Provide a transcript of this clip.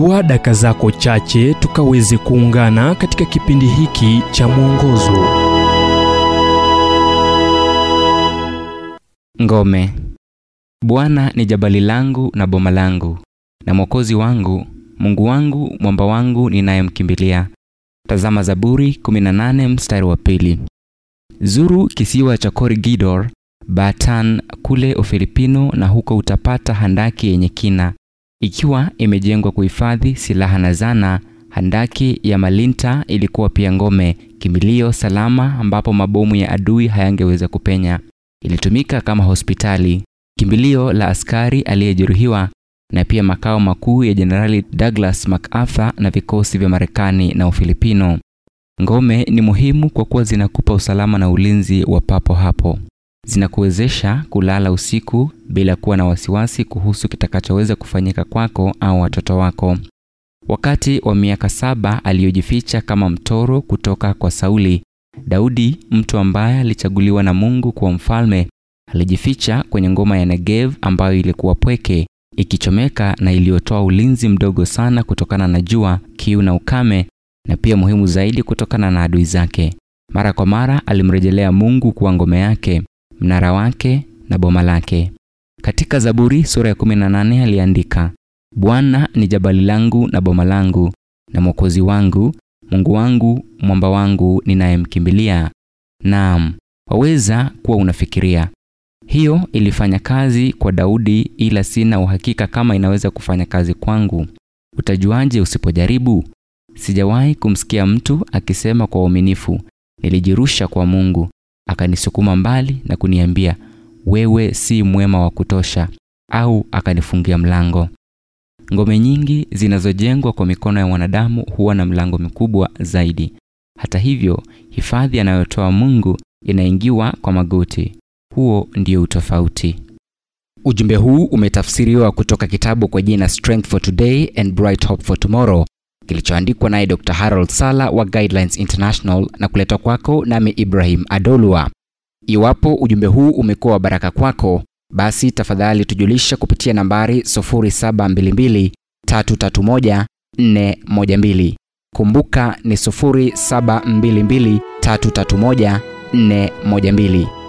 chukua daka zako chache tukaweze kuungana katika kipindi hiki cha mwongozo. Ngome. Bwana ni jabali langu na boma langu na mwokozi wangu, Mungu wangu, mwamba wangu ninayemkimbilia. Tazama Zaburi 18 mstari wa pili. Zuru kisiwa cha Corregidor, Batan kule Ufilipino, na huko utapata handaki yenye kina, ikiwa imejengwa kuhifadhi silaha na zana. Handaki ya Malinta ilikuwa pia ngome, kimbilio salama ambapo mabomu ya adui hayangeweza kupenya. Ilitumika kama hospitali, kimbilio la askari aliyejeruhiwa na pia makao makuu ya Jenerali Douglas MacArthur na vikosi vya Marekani na Ufilipino. Ngome ni muhimu kwa kuwa zinakupa usalama na ulinzi wa papo hapo. Zinakuwezesha kulala usiku bila kuwa na wasiwasi kuhusu kitakachoweza kufanyika kwako au watoto wako. Wakati wa miaka saba aliyojificha kama mtoro kutoka kwa Sauli, Daudi, mtu ambaye alichaguliwa na Mungu kuwa mfalme, alijificha kwenye ngoma ya Negev ambayo ilikuwa pweke, ikichomeka na iliyotoa ulinzi mdogo sana kutokana na jua, kiu na ukame, na pia muhimu zaidi kutokana na adui zake. Mara kwa mara alimrejelea Mungu kuwa ngome yake, mnara wake na boma lake. Katika Zaburi sura ya 18 aliandika, Bwana ni jabali langu na boma langu na mwokozi wangu, Mungu wangu, mwamba wangu ninayemkimbilia. Naam, waweza kuwa unafikiria hiyo ilifanya kazi kwa Daudi, ila sina uhakika kama inaweza kufanya kazi kwangu. Utajuaje usipojaribu? Sijawahi kumsikia mtu akisema kwa uaminifu, nilijirusha kwa Mungu akanisukuma mbali na kuniambia wewe si mwema wa kutosha, au akanifungia mlango. Ngome nyingi zinazojengwa kwa mikono ya wanadamu huwa na mlango mkubwa zaidi. Hata hivyo, hifadhi anayotoa Mungu inaingiwa kwa magoti. Huo ndio utofauti. Ujumbe huu umetafsiriwa kutoka kitabu kwa jina Strength for Today and Bright Hope for Tomorrow kilichoandikwa naye Dr. Harold Sala wa Guidelines International na kuletwa kwako nami Ibrahim Adolwa. Iwapo ujumbe huu umekuwa wa baraka kwako, basi tafadhali tujulisha kupitia nambari 0722 331 412. Kumbuka ni 0722 331 412.